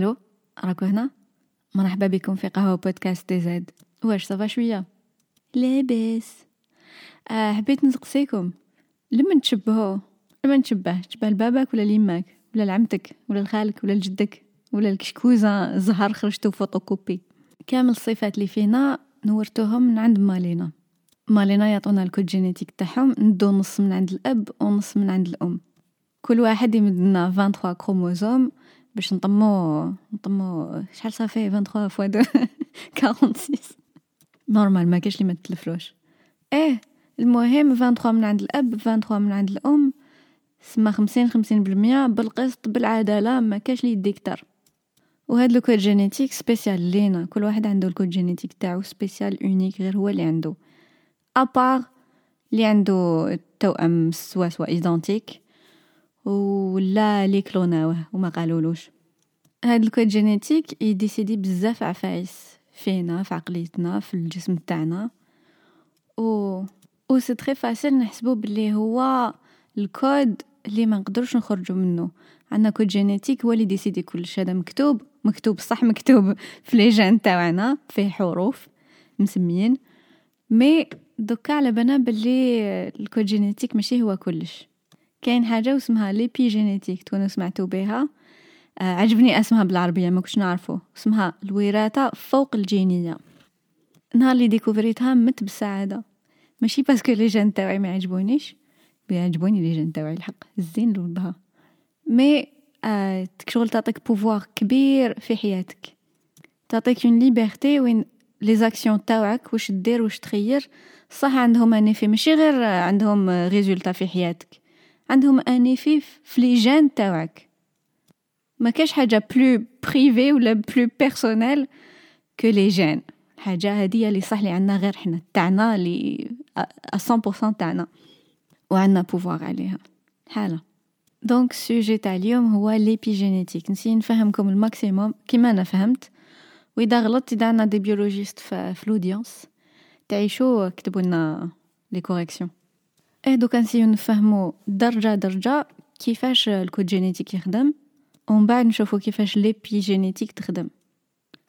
ألو راكو هنا؟ مرحبا بكم في قهوة بودكاست DZ. واش ça va شوية؟ لاباس. آه حبيت نسقسيكم. لما تشبهوا لما نتشبه تشبه لباباك ولا ليماك؟ ولا لعمتك؟ ولا لخالك؟ ولا لجدك؟ ولا الكشكوزة زهر خرجتو فوتوكوبي كامل الصفات اللي فينا نورثوهم من عند والدينا. والدينا يعطونا ال code génétique تاعهم ندو نص من عند الأب ونص من عند الأم. كل واحد يمدنا 23 chromosomes باش نطمو نطمو شحال صافي 23 فوا دو 46 normal ما كاش لي ما تلفلوش إيه المهم 23 من عند الأب 23 من عند الأم سما خمسين خمسين بالمية بالقسط بالعدالة ما كاش لي يدي كتر وهاد le code génétique spécial لينا كل واحد عنده ال code génétique تاعو spécial unique غير هو اللي عنده. à part اللي عنده التوأم soit soit identiques ولا لي كلوناوه وما قالولوش. هاد ال code génétique ي décide بزاف عفايس فينا في عقليتنا في الجسم تاعنا. و و c'est très facile نحسبو بلي هو الكود اللي ما نقدروش نخرجوا منه عندنا code génétique هو اللي décide كلش. هذا مكتوب مكتوب صح مكتوب في les gènes تاعنا فيه حروف مسميين. mais دوكا على بالنا بلي ال code génétique ماشي هو كلش. كاين حاجة اسمها l'épigénétique تكونوا سمعتوا بها آه عجبني اسمها بالعربية ما كنتش نعرفه اسمها الوراثة فوق الجينية. نهار اللي découvrit ها مت بالسعادة. ماشي parce que les gènes تاوعي ما يعجبونيش. يعجبوني les gènes تاوعي الحق الزين بها mais آه شغل تعطيك pouvoir كبير في حياتك. تعطيك une liberté وين les actions تاوعك واش دير واش تخير صح عندهم un effet ماشي غير عندهم résultat في حياتك. عندهم un effet في les gènes تاوعك ما كاش حاجة plus privée ولا plus personnelle que les gènes الحاجة هذه اللي صح لي عندنا غير حنا. تاعنا لي 100% تاعنا. وعندنا pouvoir عليها. voilà donc ال sujet تاع اليوم هو l'épigénétique نسي نفهمكم ال maximum كيما أنا فهمت. وإذا غلطت إذا عندنا des biologistes في l'audience تعيشوا كتبوا لنا les corrections إيه دوكا نسيو نفهمو درجة درجة كيفاش ال code génétique يخدم ومن بعد نشوفو كيفاش l'épigénétique تخدم.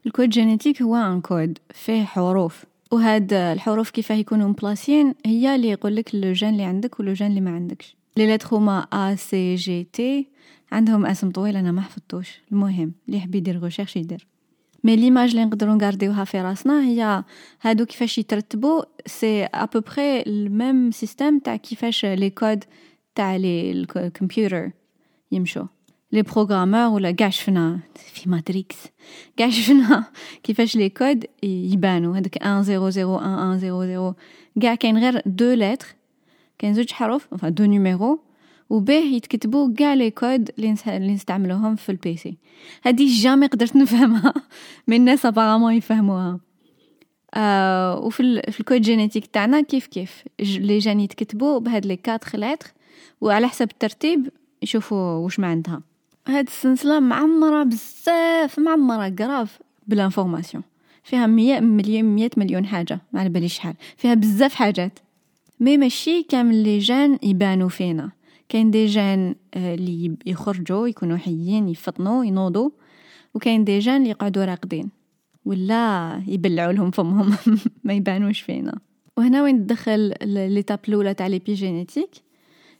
ال code génétique هو un code فيه حروف وهاد الحروف كيفاه يكونوا مبلاسيين هي اللي يقولك le gène اللي عندك و le gène اللي ما عندكش. les lettres هما A C G T عندهم اسم طويل أنا ما حفظتوش. المهم اللي يحب يدير recherche يدير. mais l'image اللي نقدروا نغارديوها في راسنا هي هادو كيفاش يترتبوا c'est à peu près le même système تاع كيفاش les codes تاع les الكمبيوتر يمشوا les programmeurs ولا كاع شفنا في Matrix كاع شفنا كيفاش les codes يبانوا هذاك 1 0 0 1 1 0 0 كاع كاين غير deux lettres كاين زوج حروف enfin deux numéros وبه يتكتبوا كاع les codes اللي نستعملوهم في ال PC هذه jamais قدرت نفهمها من الناس apparemment يفهموها. آه وفي في ال code génétique تاعنا كيف كيف. les gènes يتكتبوا بهاد les quatre lettres وعلى حسب الترتيب يشوفوا واش ما عندها. هاد السلسلة معمرة بزاف معمرة grave بال information فيها مية مليون مية مليون حاجة ما على باليش شحال. فيها بزاف حاجات. mais ماشي كامل les gènes يبانوا فينا. كاين des gènes اللي يخرجوا يكونوا حيين يفطنوا ينوضوا وكاين des gènes اللي يقعدوا راقدين. ولا يبلعوا لهم فمهم ما يبانوش فينا. وهنا وين تدخل l'étape الأولى تاع l'épigénétique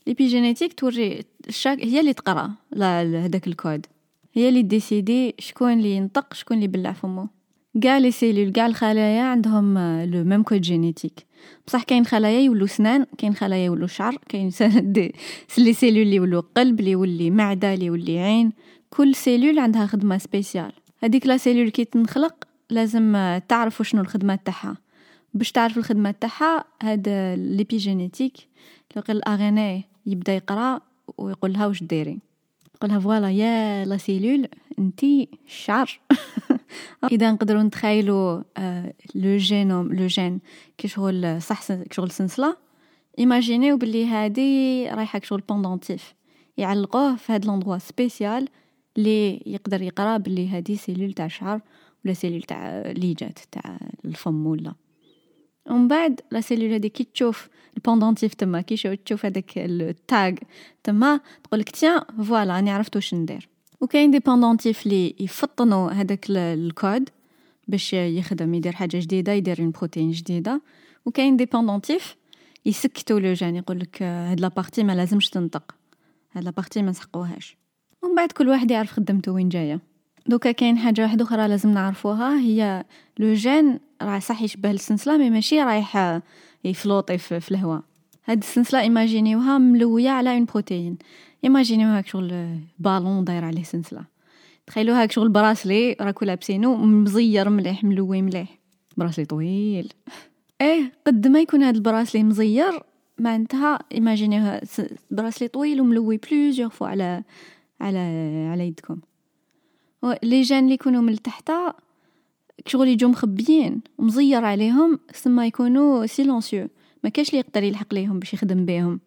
l'épigénétique توري شاك هي اللي تقرأ هذاك الكود. هي اللي décide شكون اللي ينطق شكون اللي يبلع فمه. كاع les cellules كاع الخلايا عندهم le même code génétique. بصح كاين خلايا يولو سنان كاين خلايا يولو شعر كاين les cellules اللي يولو قلب اللي يولي معدة اللي يولي عين. كل cellule عندها خدمة spéciale. هذيك la cellule كي تنخلق لازم تعرف شنو الخدمة تاعها. باش تعرف الخدمة تاعها هذا l'épigénétique لو الار يبدا يقرا ويقول لها واش ديري. يقولها voilà يا la cellule انتي الشعر إذا نقدروا نتخيلوا le génome le gène كي شغل صح شغل سنسله إيماجينيو بلي هادي رايحة شغل pendentif. يعلقوه في هاد l'endroit spécial لي يقدر يقرأ بلي هادي cellule تاع شعر ولا cellule تاع ليجات تاع الفم ولا. ومن بعد la cellule هذيك كي تشوف ال pendentif تما كي تشوف هذاك ال tag تما تقولك tiens voilà راني عرفت واش ندير. وكاين des pendentifs لي يفطنوا هذاك الكود باش يخدم يدير حاجة جديدة يدير une protéine جديدة. وكاين des pendentifs يسكتوا le gène يقول لك هاد la partie ما لازمش تنطق هاد la partie ما نسحقوهاش ومن بعد كل واحد يعرف خدمته وين جاية. دوكا كاين حاجة واحدة أخرى لازم نعرفوها هي le gène راه صح يشبه السنسله mais ماشي رايح يفلوطي في, في الهواء. هاد السنسله إيماجينيوها ملوية على une protéine ايماجينيوها شغل بالون داير عليه سنسله تخيلوها شغل bracelet راكو لابسينو مزير مليح ملوي مليح bracelet طويل إيه قد ما يكون هاد ال bracelet مزير معناتها ايماجينيوها bracelet طويل وملوي plusieurs fois على على على يدكم les gènes اللي يكونوا من التحت شغل يجوا مخبيين ومزير عليهم ثم يكونوا silencieux ما كاش اللي يقدر يلحق ليهم باش يخدم بيهم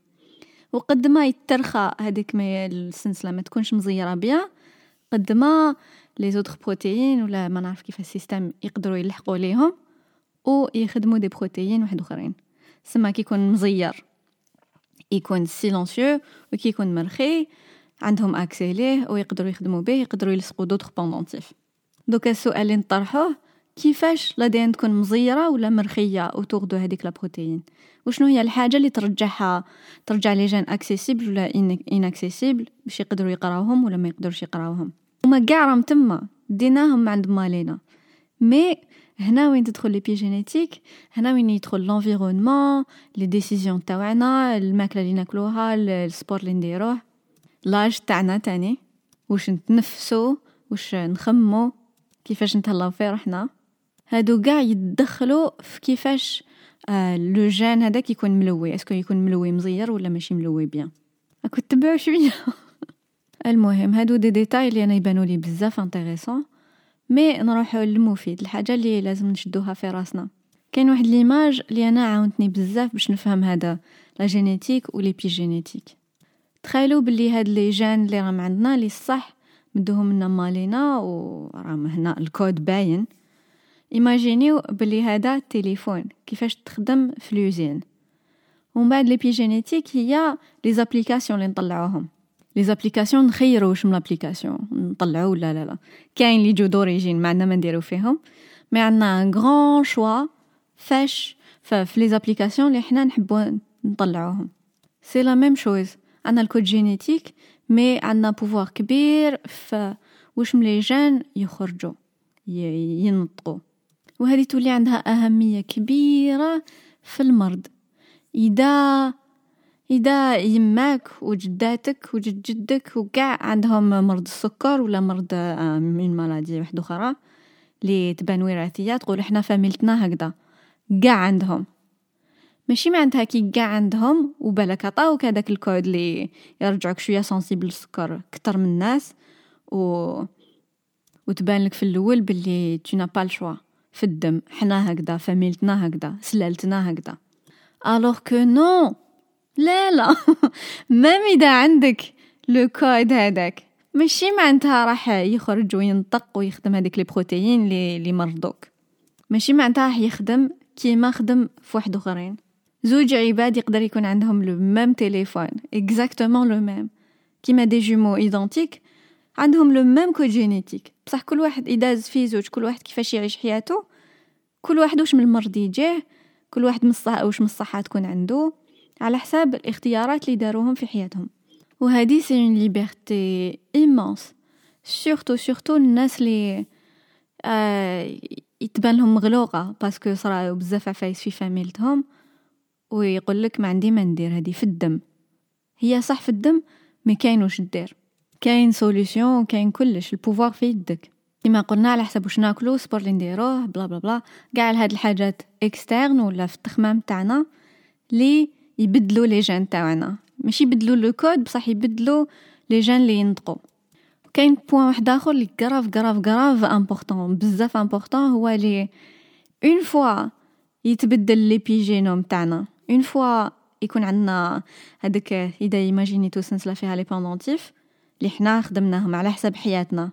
وقد ما يترخى هذيك ما السنسله ما تكونش مزيرة bien قد ما les autres protéines ولا ما نعرف كيف ال système يقدروا يلحقوا ليهم ويخدموا des protéines واحد أخرين. سما كيكون مزير يكون silencieux وكي يكون مرخي عندهم accès ليه ويقدروا يخدموا به يقدروا يلصقوا d'autres pendentifs دوكا السؤال اللي نطرحوه كيفاش لا تكون مزيرة ولا مرخية autour de هذيك la protéine؟ وشنو هي الحاجة اللي ترجعها ترجع les gènes accessibles ولا inaccessibles باش يقدروا يقراوهم ولا ما يقدروش يقراوهم؟ وما كاع راهم تما ديناهم عند مالينا. mais هنا وين تدخل l'épigénétique هنا وين يدخل l'environnement les décisions تاعنا الماكلة اللي ناكلوها ال sport اللي نديروه. l'âge تاعنا تاني. واش نتنفسو واش نخمو كيفاش نتهلاو في روحنا. هادو قاع يتدخلوا في كيفاش آه le gène هذاك يكون ملوي. est-ce que يكون ملوي مزير ولا ماشي ملوي bien؟ راكو تبعوا شوية. المهم هادو دي ديتاي اللي أنا يبانوا لي بزاف intéressants mais نروحوا للمفيد الحاجة اللي لازم نشدوها في راسنا. كاين واحد l'image اللي أنا عاونتني بزاف باش نفهم هذا la génétique و l'épigénétique تخيلوا باللي هاد les gènes اللي راهم عندنا لي صح مدوهم لنا مالينا و راهم هنا الكود باين. ايماجينيو بلي هذا التليفون كيفاش تخدم في l'usine ومن بعد l'épigénétique هي les applications اللي نطلعوهم les applications نخيرو واش من l'application نطلعو ولا لا لا كاين اللي يجو d'origine ما عندنا ما نديرو فيهم mais عندنا un grand choix فاش في les applications اللي حنا نحبو نطلعوهم c'est la même chose عندنا ال code génétique mais عندنا pouvoir كبير في واش من لي يخرجوا ينطقوا وهذه تولي عندها أهمية كبيرة في المرض. إذا إذا يماك وجداتك وجد جدك وكاع عندهم مرض السكر ولا مرض آه، من maladie واحدة أخرى اللي تبان وراثية تقول إحنا فاميلتنا هكذا. كاع عندهم. ماشي معناتها كي كاع عندهم وبالك عطاوك هذاك الكود اللي يرجعك شوية sensible للسكر كتر من الناس و وتبان لك في الأول باللي t'as pas le choix في الدم حنا هكذا فاميلتنا هكذا سلالتنا هكذا. alors que non لا لا. même اذا عندك le code هذاك. ماشي معناتها راح يخرج وينطق ويخدم هذيك les protéines اللي اللي مرضوك. ماشي معناتها راح يخدم كيما خدم في واحد آخرين. زوج عباد يقدر يكون عندهم le même téléphone exactement le même. كيما des jumeaux identiques عندهم le même code génétique. بصح كل واحد يداز في زوج كل واحد كيفاش يعيش حياته كل واحد واش من المرض يجيه كل واحد من الصحة واش من الصحة تكون عنده على حساب الاختيارات اللي داروهم في حياتهم. وهذه c'est une liberté immense surtout surtout الناس اللي آه يتبان لهم مغلوقة parce que صراو بزاف عفايس في فاميلتهم ويقول لك ما عندي ما ندير هذه في الدم. هي صح في الدم mais كاين واش دير. كاين solution كاين كلش ال pouvoir في يدك. كما قلنا على حسب واش ناكلو sport اللي نديروه بلا بلا بلا. كاع هاد الحاجات externes ولا في التخمام تاعنا لي يبدلوا les gènes تاعنا. ماشي يبدلوا le code بصح يبدلوا les gènes اللي ينطقوا كاين point واحد آخر اللي grave grave grave important بزاف important هو اللي une fois يتبدل l'épigénome تاعنا. une fois يكون عندنا هذاك إذا imagine يتو سلسله فيها les pendentifs اللي حنا خدمناهم على حساب حياتنا.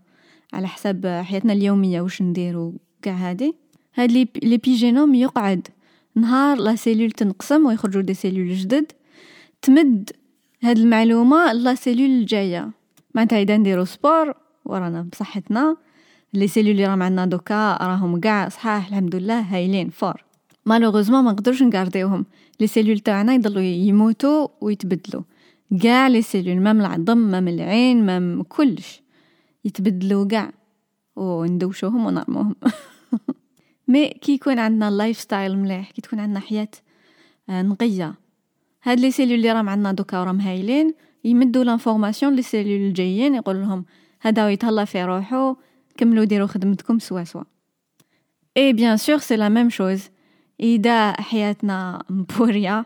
على حساب حياتنا اليومية واش نديرو كاع هادي. هاد l'épigénome يقعد نهار la cellule تنقسم ويخرجوا des cellules جدد. تمد هاد المعلومة la cellule الجايه معناتها إذا نديرو sport ورانا بصحتنا. les cellules اللي راهم عندنا دوكا راهم كاع صحاح الحمد لله هايلين fort. malheureusement ما نقدرش نغارديوهم les cellules تاعنا يضلوا يموتوا ويتبدلوا كاع les cellules même العظم même العين même كلش. يتبدلوا كاع وندوشوهم ونرموهم. mais كي يكون عندنا lifestyle مليح كي تكون عندنا حياة آه، نقية. هاد les cellules اللي راهم عندنا دوكا راهم هايلين يمدوا l'information les cellules الجايين يقول لهم هذا يتهلا في روحو كملوا ديروا خدمتكم سوا سوا. et bien sûr c'est la même chose إذا حياتنا مبورية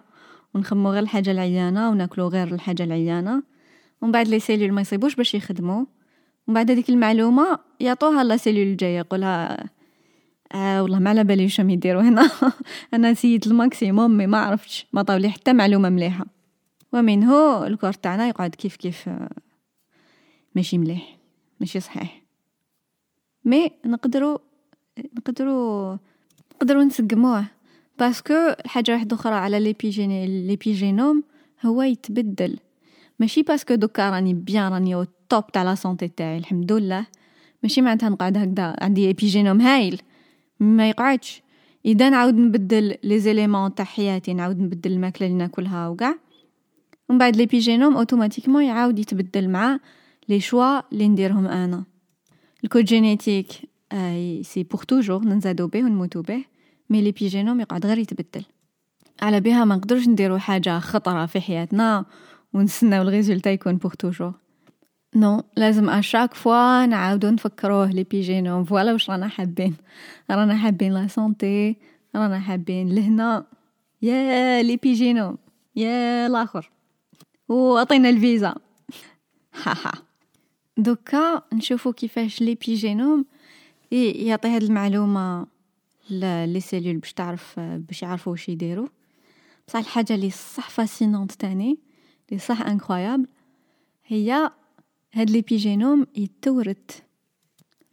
ونخمو غير الحاجة العيانة وناكلو غير الحاجة العيانة ومن بعد les cellules ما يصيبوش باش يخدموا ومن بعد هذيك المعلومة يعطوها la cellule الجاية يقولها آه والله ما على بالي شنو يديروا هنا. أنا سيت ال maximum mais ما عرفتش ما طاولي حتى معلومة مليحة. ومنه ال corps تاعنا يقعد كيف كيف آه، ماشي مليح ماشي صحيح. mais نقدروا نقدروا نقدروا نسقموه parce que حاجة واحدة أخرى على l'épigéné l'épigénome هو يتبدل. ماشي parce que دوكا راني bien راني au top تاع la santé تاعي الحمد لله ماشي معناتها نقعد هكذا عندي épigénome هايل. ما يقعدش. إذا نعاود نبدل les éléments تاع حياتي نعاود نبدل الماكلة اللي ناكلها وكاع. ومن بعد l'épigénome automatiquement يعاود يتبدل مع les choix اللي نديرهم أنا. ال code génétique c'est pour toujours ننزادو به ونموتو به mais l'épigénome يقعد غير يتبدل. على بها ما نقدرش نديرو حاجة خطرة في حياتنا. ونستناو ال résultat يكون pour toujours non لازم à chaque fois نعاودو نفكروه l'épigénome voilà واش رانا حابين. رانا حابين la santé رانا حابين لهنا. يا l'épigénome يا الآخر وعطينا الفيزا. هاها دوكا نشوفو كيفاش l'épigénome يعطي هاد المعلومة les cellules باش تعرف باش يعرفوا واش يديروا بصح الحاجة اللي صح fascinante تاني. اللي صح incroyable هي هاد l'épigénome يتورث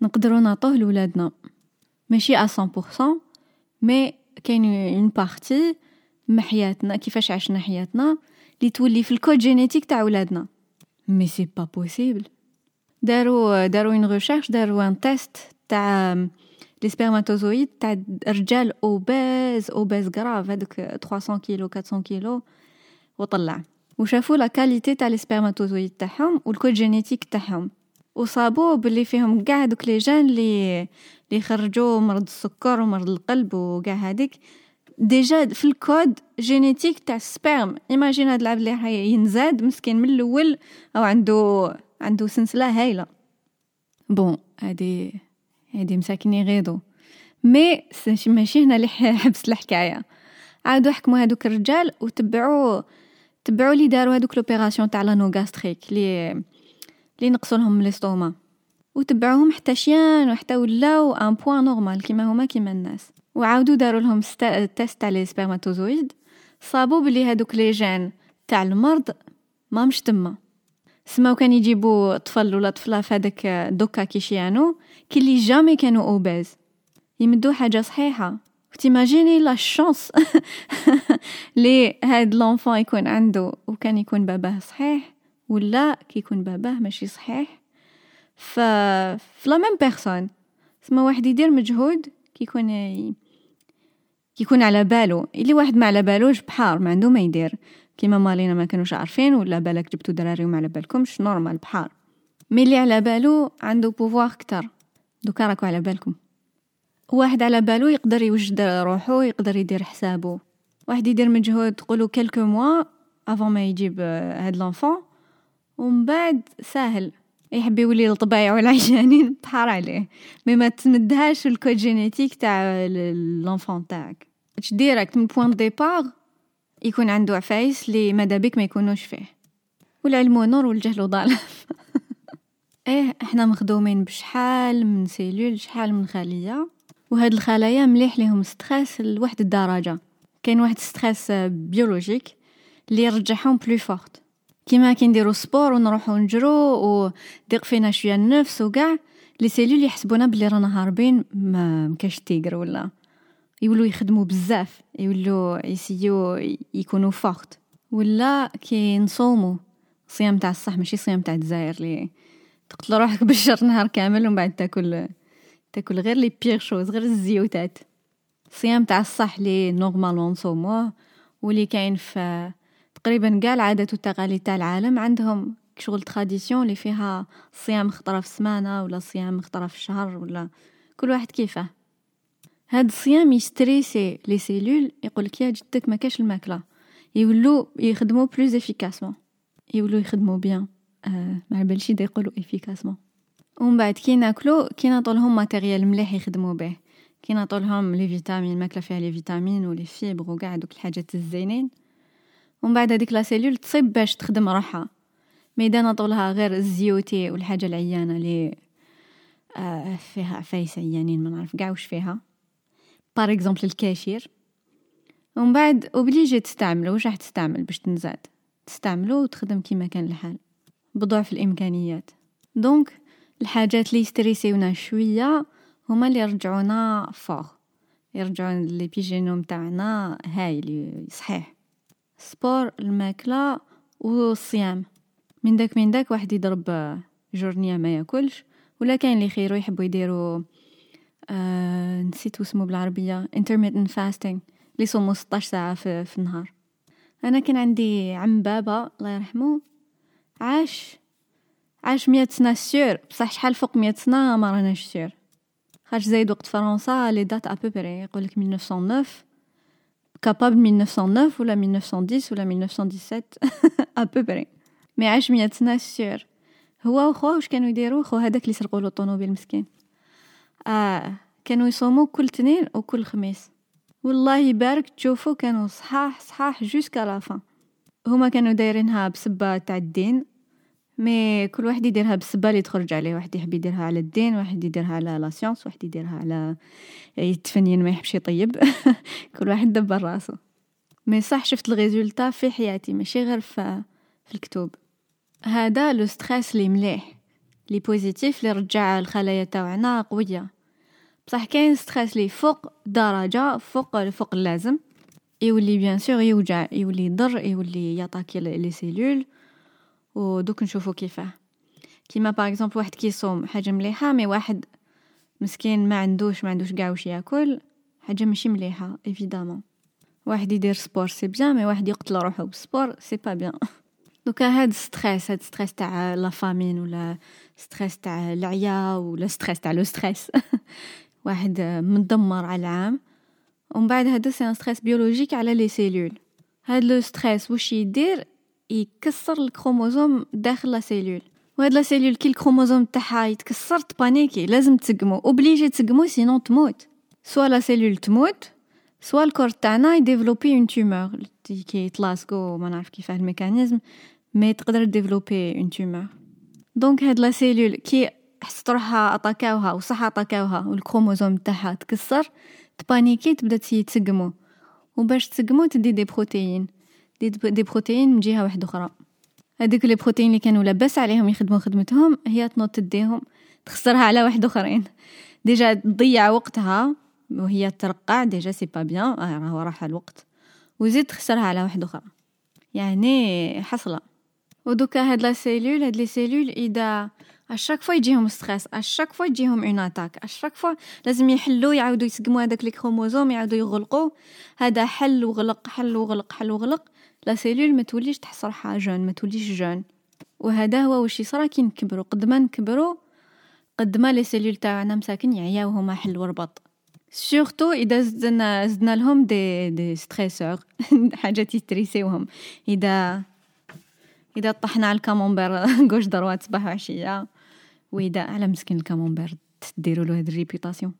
نقدروا نعطوه لولادنا. ماشي à 100% mais كاين une partie من حياتنا كيفاش عشنا حياتنا اللي تولي في ال code génétique تاع ولادنا. mais c'est pas possible داروا داروا une recherche داروا un test تاع les spermatozoïdes تاع رجال obèses obèses grave هذوك 300 كيلو 400 كيلو وطلع. وشافوا la qualité تاع لي تاعهم وال code génétique تاعهم. وصابوا باللي فيهم كاع دوك les gènes اللي اللي يخرجوا مرض السكر ومرض القلب وكاع هذيك déjà في ال code génétique تاع ال sperme imagine هاد العبد اللي ينزاد مسكين من الأول أو عنده عنده سلسلة هايلة. bon هادي هادي مساكين يغيضوا mais ماشي هنا اللي حبس الحكاية. عادوا حكموا هادوك الرجال وتبعوا تبعوا لي داروا هذوك l'opération تاع l'anneau gastrique لي لي نقصوا لهم l'estomac. وتبعوهم حتى شيانو وحتى ولاو un poids normal كيما هما كيما الناس. وعاودوا داروا لهم test تاع les spermatozoïdes صابوا بلي هذوك les gènes تاع المرض ما مش تما. سما و كان يجيبوا طفل ولا طفلة في هذاك دوكا كيشيانو كي لي jamais كانوا obèses يمدوا حاجة صحيحة. t'imagines la chance لي هاد l'enfant يكون عنده وكان يكون باباه صحيح ولا كي يكون باباه ماشي صحيح. ف في la même personne سما واحد يدير مجهود كي يكون كي يكون على بالو اللي واحد ما على بالوش بحار ما عنده ما يدير. كيما مالينا ما كانوش عارفين ولا بالك جبتو دراري وما على بالكمش normal بحار. mais اللي على بالو عنده pouvoir كتر دوكا راكو على بالكم. واحد على بالو يقدر يوجد روحو يقدر يدير حسابو. واحد يدير مجهود تقولو quelques mois avant ما يجيب هاد l'enfant ومن بعد ساهل. يحب يولي الطبيعي والعيشانين بحار عليه. mais ما تمدهاش ال code génétique تاع l'enfant تاعك. direct من point départ يكون عنده عفايس اللي ماذا بك ما يكونوش فيه. والعلم نور والجهل ضال إيه إحنا مخدومين بشحال من cellules شحال من خلية. وهاد الخلايا مليح ليهم stress لواحد الدرجة. كاين واحد stress biologique اللي يرجعهم plus fortes. كيما كي نديرو sport ونروحو نجرو وديق فينا شوية النفس وكاع les cellules يحسبونا بلي رانا هاربين ما مكاش tigre ولا. يولو يخدموا بزاف يولو يسيو يكونوا fortes. ولا كي نصومو صيام تاع الصح ماشي صيام تاع الجزائر لي تقتل روحك بالشر نهار كامل ومن بعد تاكل تاكل غير les pires choses غير الزيوتات. الصيام تاع الصح لي normalement نصوموه واللي كاين في تقريبا كاع العادات والتقاليد تاع العالم عندهم شغل tradition اللي فيها صيام خطرة في السمانة ولا صيام خطرة في الشهر ولا كل واحد كيفه. هاد الصيام يستريسي les cellules يقولك يا جدك ما كاش الماكلة. يولو يخدمو plus efficacement يولو يخدمو bien آه ما بالش يقولوا efficacement ومن بعد كي ناكلو كي نعطولهم matériel مليح يخدمو به. كي نعطولهم les vitamines ماكلة فيها les vitamines و les fibres وكاع دوك الحاجات الزينين. ومن بعد هذيك la cellule تصيب باش تخدم روحها. mais إذا نعطولها غير الزيوتي والحاجة العيانة لي آه فيها عفايس عيانين ما نعرف كاع واش فيها. par exemple الكاشير ومن بعد obligé تستعملو واش راح تستعمل باش تنزاد؟ تستعملو وتخدم كيما كان الحال بضعف الإمكانيات. donc الحاجات اللي يستريسيونا شوية هما اللي يرجعونا فوق يرجعوا l'épigénome تاعنا هايل صحيح. sport الماكلة والصيام. من داك من داك واحد يضرب journée ما ياكلش ولا كاين اللي خيرو يحبوا يديروا آه نسيت اسمه بالعربية intermittent fasting اللي يصوموا 16 ساعة في, في النهار. أنا كان عندي عم بابا الله يرحمه عاش عاش مية سنة sûr بصح شحال فوق مية سنة ما راناش sûr خاطش زايد وقت فرنسا les dates à peu près يقولك 1909 capable 1909 ولا 1910 ولا 1917 à peu près mais عاش مية سنة sûr هو وخوه واش كانوا يديروا؟ خو هذاك اللي سرقوا له الطوموبيل مسكين. آه كانوا يصوموا كل تنين وكل خميس. والله يبارك تشوفوا كانوا صحاح صحاح jusqu'à la fin هما كانوا دايرينها بسبة تاع الدين. mais كل واحد يديرها بالسبه اللي تخرج عليه. واحد يحب يديرها على الدين واحد يديرها على la science واحد يديرها على يتفنين ما يحبش يطيب. كل واحد دبر راسو. mais صح شفت ال résultat في حياتي ماشي غير في, في الكتب. هذا le stress لي مليح. لي positif لي رجع الخلايا تاعنا قوية. بصح كاين stress لي فوق درجة فوق فوق اللازم. يولي bien sûr يوجع يولي يضر يولي ياتاكي les cellules. ودوك نشوفو كيفاه. كيما par exemple واحد كيصوم حاجة مليحة mais واحد مسكين ما عندوش ما عندوش قاع واش ياكل حاجة ماشي مليحة évidemment واحد يدير sport c'est bien mais واحد يقتل روحو بال sport c'est pas bien دوكا هاد stress هاد stress تاع la famine ولا stress تاع العيا ولا stress تاع le stress واحد مدمر على العام. ومن بعد هذا c'est un stress biologique على les cellules هاد le stress واش يدير؟ يكسر الكروموزوم داخل la cellule. وهاد la cellule كي الكروموزوم تاعها يتكسر تبانيكي لازم تسقمو. obligé تسقمو sinon تموت. soit la cellule تموت soit ال corps تاعنا يديفلوبي une tumeur. كي يتلاصقو ما نعرف كيفاه ال mécanisme mais تقدر ديفلوبي une tumeur. donc هاد la cellule كي حست روحها اتاكاوها وصح اتاكاوها والكروموزوم تاعها تكسر تبانيكي تبدا تسقمو وباش تسقمو تدي des protéines des, protéines من جهة واحدة أخرى. هذوك les protéines اللي كانوا لاباس عليهم يخدموا خدمتهم هي تنوض تديهم تخسرها على واحد آخرين. déjà تضيع وقتها وهي ترقع déjà c'est pas bien راهو راح الوقت. وزيد تخسرها على واحد أخرى يعني حصلة. ودوكا هاد la cellule هاد les cellules إذا à chaque fois يجيهم stress à chaque fois يجيهم une attaque à chaque fois لازم يحلوا يعاودوا يسقموا هذاك les chromosomes يعاودوا يغلقوا. هذا حل وغلق حل وغلق حل وغلق. la cellule ما توليش تحس روحها jeune ما توليش jeune. وهذا هو واش يصرا كي نكبروا قد ما نكبروا قد ما les cellules تاعنا مساكن يعياو هما حل وربط surtout إذا زدنا زدنا لهم des des stresseurs حاجات يستريسيوهم اذا إذا طحنا على ال camembert gauche droite صباح وعشية. وإذا على مسكين ال camembert تديروا له هاد ال répétition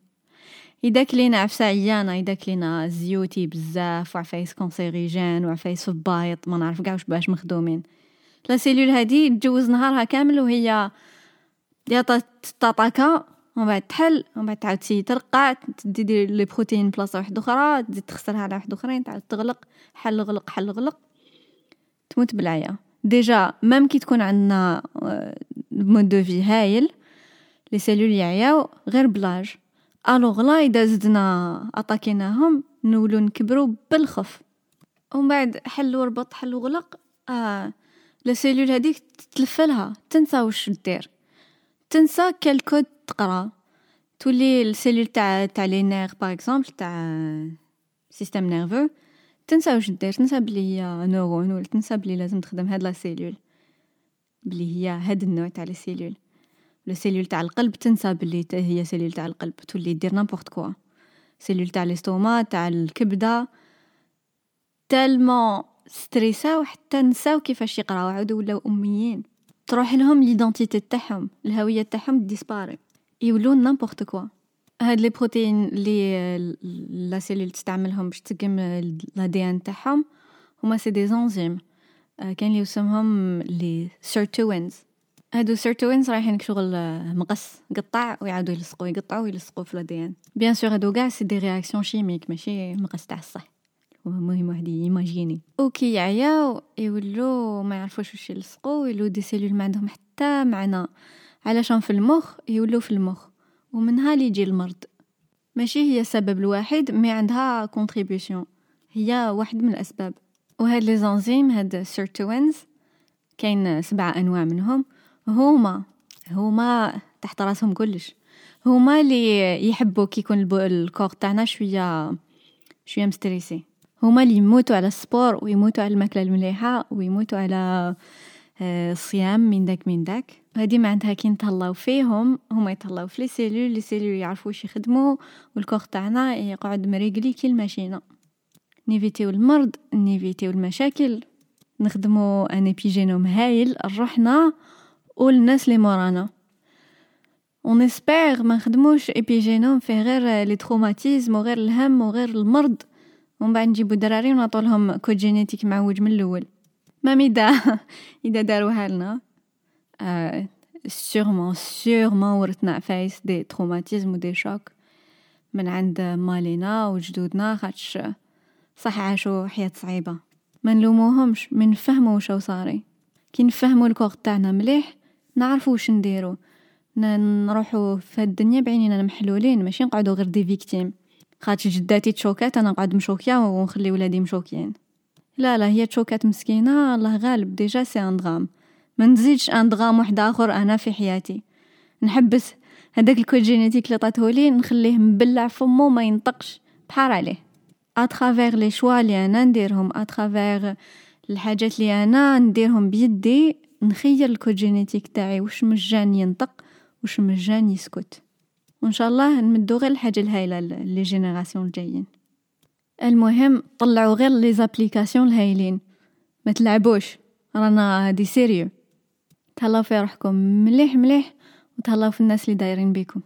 كلينا عفسة عيانة إذا كلينا زيوتي بزاف وعفايس cancérigènes وعفايس فبايط ما نعرف قاع باش مخدومين. la cellule هادي تجوز نهارها كامل وهي يا تطاكا ومن بعد تحل ومن بعد تعاود تسيي ترقع تدير les protéines بلاصة واحدة أخرى تزيد تخسرها على واحدة أخرين تعاود تغلق حل غلق حل غلق. تموت بالعيا. déjà même كي تكون عندنا mode de vie هايل les cellules يعياو غير ب l'âge. alors là اذا زدنا اتاكيناهم نولو نكبرو بالخف. ومن بعد حل وربط حل وغلق آه la cellule هذيك تتلفلها تنسى واش دير. تنسى quel code تقرا. تولي ال cellule تاع تاع les nerfs par exemple تاع système nerveux. تنسى واش دير تنسى بلي هي neurone ولا تنسى بلي لازم تخدم هاد la cellule. بلي هي هاد النوع تاع les cellules. la cellule تاع القلب تنسى بلي هي cellule تاع القلب تولي دير n'importe quoi cellule تاع ال estomac تاع الكبده tellement ستريساو حتى نساو كيفاش يقراو عاودوا ولاو اميين تروح لهم l'identité تاعهم الهويه تاعهم disparaît يولون n'importe quoi هاد les protéines لي la cellule تستعملهم باش تقم l'ADN تاعهم هما c'est des enzymes كاين لي يسمهم les sirtuines هادو sirtuines رايحين شغل مقص قطع ويعاودوا يلصقوا يقطعوا ويلصقوا في l'ADN bien sûr هادو كاع c'est des réactions chimiques ماشي مقص تاع الصح. المهم واحد يماجيني. وكي يعياو يولو ما يعرفوش واش يلصقوا يولو des cellules ما عندهم حتى معنى. علشان في المخ يولو في المخ. ومنها اللي يجي المرض. ماشي هي السبب الواحد mais عندها contribution هي واحد من الأسباب. وهاد les enzymes هاد ال sirtuines كاين سبعة أنواع منهم. هما هما تحت راسهم كلش. هما اللي يحبوا كي يكون ال corps تاعنا شوية شوية مستريسي. هما اللي يموتوا على ال sport ويموتوا على الماكلة المليحة ويموتوا على الصيام من داك من داك. هادي معناتها كي نتهلاو فيهم هما يتهلاو في les cellules les cellules يعرفوا واش يخدموا والكوغ تاعنا يقعد مريقلي كي الماشينة. نيفيتيو المرض نيفيتيو المشاكل. نخدمو un épigénome هايل لروحنا وللناس لي مورانا. on espère ما نخدموش épigénome فيه غير les traumatismes وغير الهم وغير المرض ومن بعد نجيبو دراري ونعطولهم code génétique معوج من الأول même اذا اذا داروها لنا sûrement sûrement ورثنا عفايس des traumatismes و des chocs من عند مالينا وجدودنا خاطش صح عاشوا حياة صعيبة. ما نلوموهمش من نفهموا وشو صاري. كي نفهموا الكوغ تاعنا مليح نعرفوا واش نديرو نروحوا في الدنيا بعينينا محلولين ماشي نقعدوا غير des victimes. خاطش جداتي تشوكات أنا نقعد مشوكية ونخلي ولادي مشوكيين. لا لا هي تشوكات مسكينة الله غالب déjà c'est un ما نزيدش un drame واحد آخر أنا في حياتي. نحبس هذاك ال code génétique اللي عطاتهولي نخليه مبلع فمو ما ينطقش. بحار عليه. à travers les choix اللي أنا نديرهم à travers الحاجات اللي أنا نديرهم بيدي نخير ال code génétique تاعي واش من gène ينطق واش من gène يسكت. وإن شاء الله نمدو غير الحاجة الهايلة les générations الجايين. المهم طلعوا غير les applications الهايلين. ما تلعبوش. رانا هادي sérieux. تهلاو في روحكم مليح مليح وتهلاو في الناس اللي دايرين بيكم.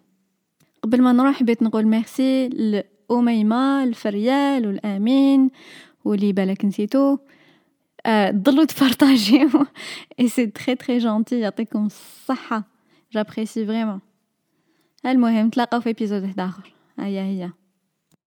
قبل ما نروح بيت نقول ميرسي لأميمة الفريال والأمين واللي بالك نسيتو. ضلوا تبارطاجيو et c'est très très gentil يعطيكم الصحة j'apprécie vraiment المهم تلاقاو في épisode واحد اخر هيا هيا